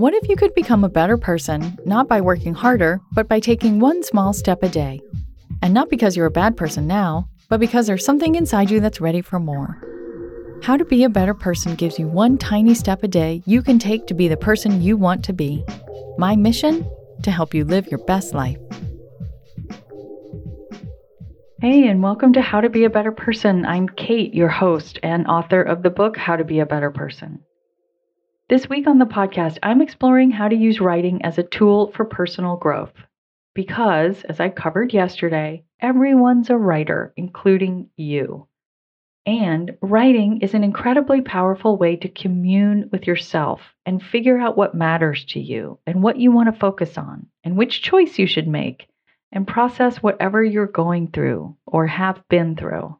What if you could become a better person, not by working harder, but by taking one small step a day? And not because you're a bad person now, but because there's something inside you that's ready for more. How to Be a Better Person gives you one tiny step a day you can take to be the person you want to be. My mission? To help you live your best life. Hey, and welcome to How to Be a Better Person. I'm Kate, your host and author of the book How to Be a Better Person. This week on the podcast, I'm exploring how to use writing as a tool for personal growth. Because, as I covered yesterday, everyone's a writer, including you. And writing is an incredibly powerful way to commune with yourself and figure out what matters to you and what you want to focus on and which choice you should make and process whatever you're going through or have been through.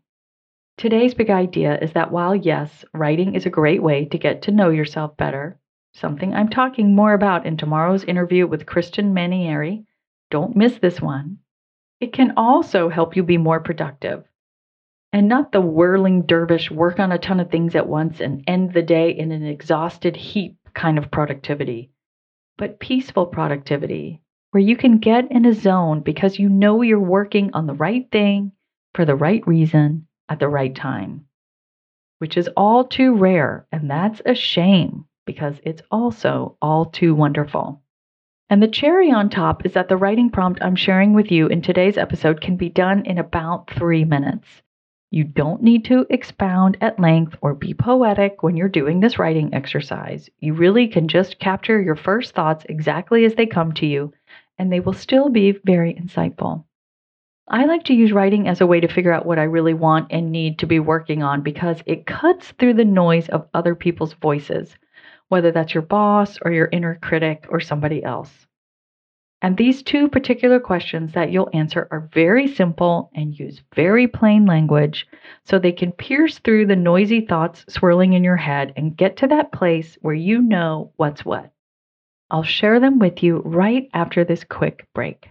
Today's big idea is that while, yes, writing is a great way to get to know yourself better, something I'm talking more about in tomorrow's interview with Kristen Manieri, don't miss this one, it can also help you be more productive. And not the whirling dervish work on a ton of things at once and end the day in an exhausted heap kind of productivity, but peaceful productivity, where you can get in a zone because you know you're working on the right thing for the right reason at the right time, which is all too rare, and that's a shame because it's also all too wonderful. And the cherry on top is that the writing prompt I'm sharing with you in today's episode can be done in about three minutes. You don't need to expound at length or be poetic when you're doing this writing exercise. You really can just capture your first thoughts exactly as they come to you, and they will still be very insightful. I like to use writing as a way to figure out what I really want and need to be working on because it cuts through the noise of other people's voices, whether that's your boss or your inner critic or somebody else. And these two particular questions that you'll answer are very simple and use very plain language so they can pierce through the noisy thoughts swirling in your head and get to that place where you know what's what. I'll share them with you right after this quick break.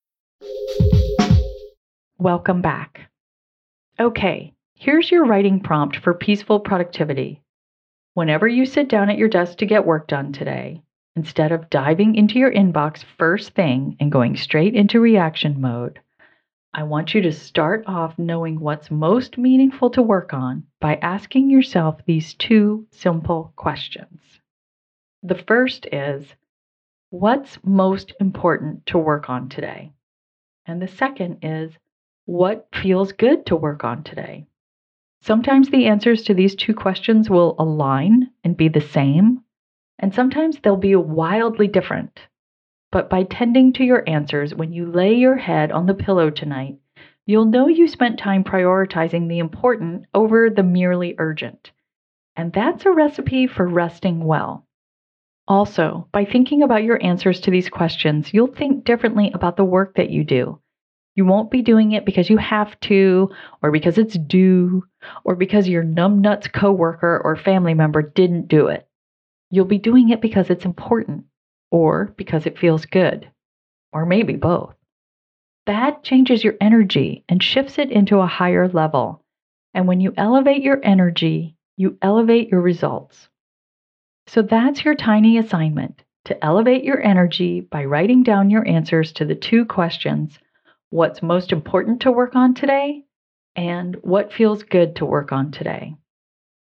Welcome back. Okay, here's your writing prompt for peaceful productivity. Whenever you sit down at your desk to get work done today, instead of diving into your inbox first thing and going straight into reaction mode, I want you to start off knowing what's most meaningful to work on by asking yourself these two simple questions. The first is What's most important to work on today? And the second is what feels good to work on today? Sometimes the answers to these two questions will align and be the same, and sometimes they'll be wildly different. But by tending to your answers when you lay your head on the pillow tonight, you'll know you spent time prioritizing the important over the merely urgent. And that's a recipe for resting well. Also, by thinking about your answers to these questions, you'll think differently about the work that you do. You won't be doing it because you have to, or because it's due, or because your numbnuts coworker or family member didn't do it. You'll be doing it because it's important or because it feels good, or maybe both. That changes your energy and shifts it into a higher level. And when you elevate your energy, you elevate your results. So that's your tiny assignment to elevate your energy by writing down your answers to the two questions what's most important to work on today and what feels good to work on today.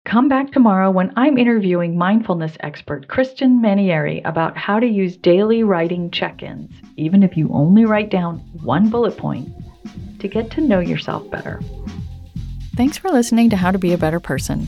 Come back tomorrow when I'm interviewing mindfulness expert Kristen Manieri about how to use daily writing check ins, even if you only write down one bullet point, to get to know yourself better. Thanks for listening to How to Be a Better Person.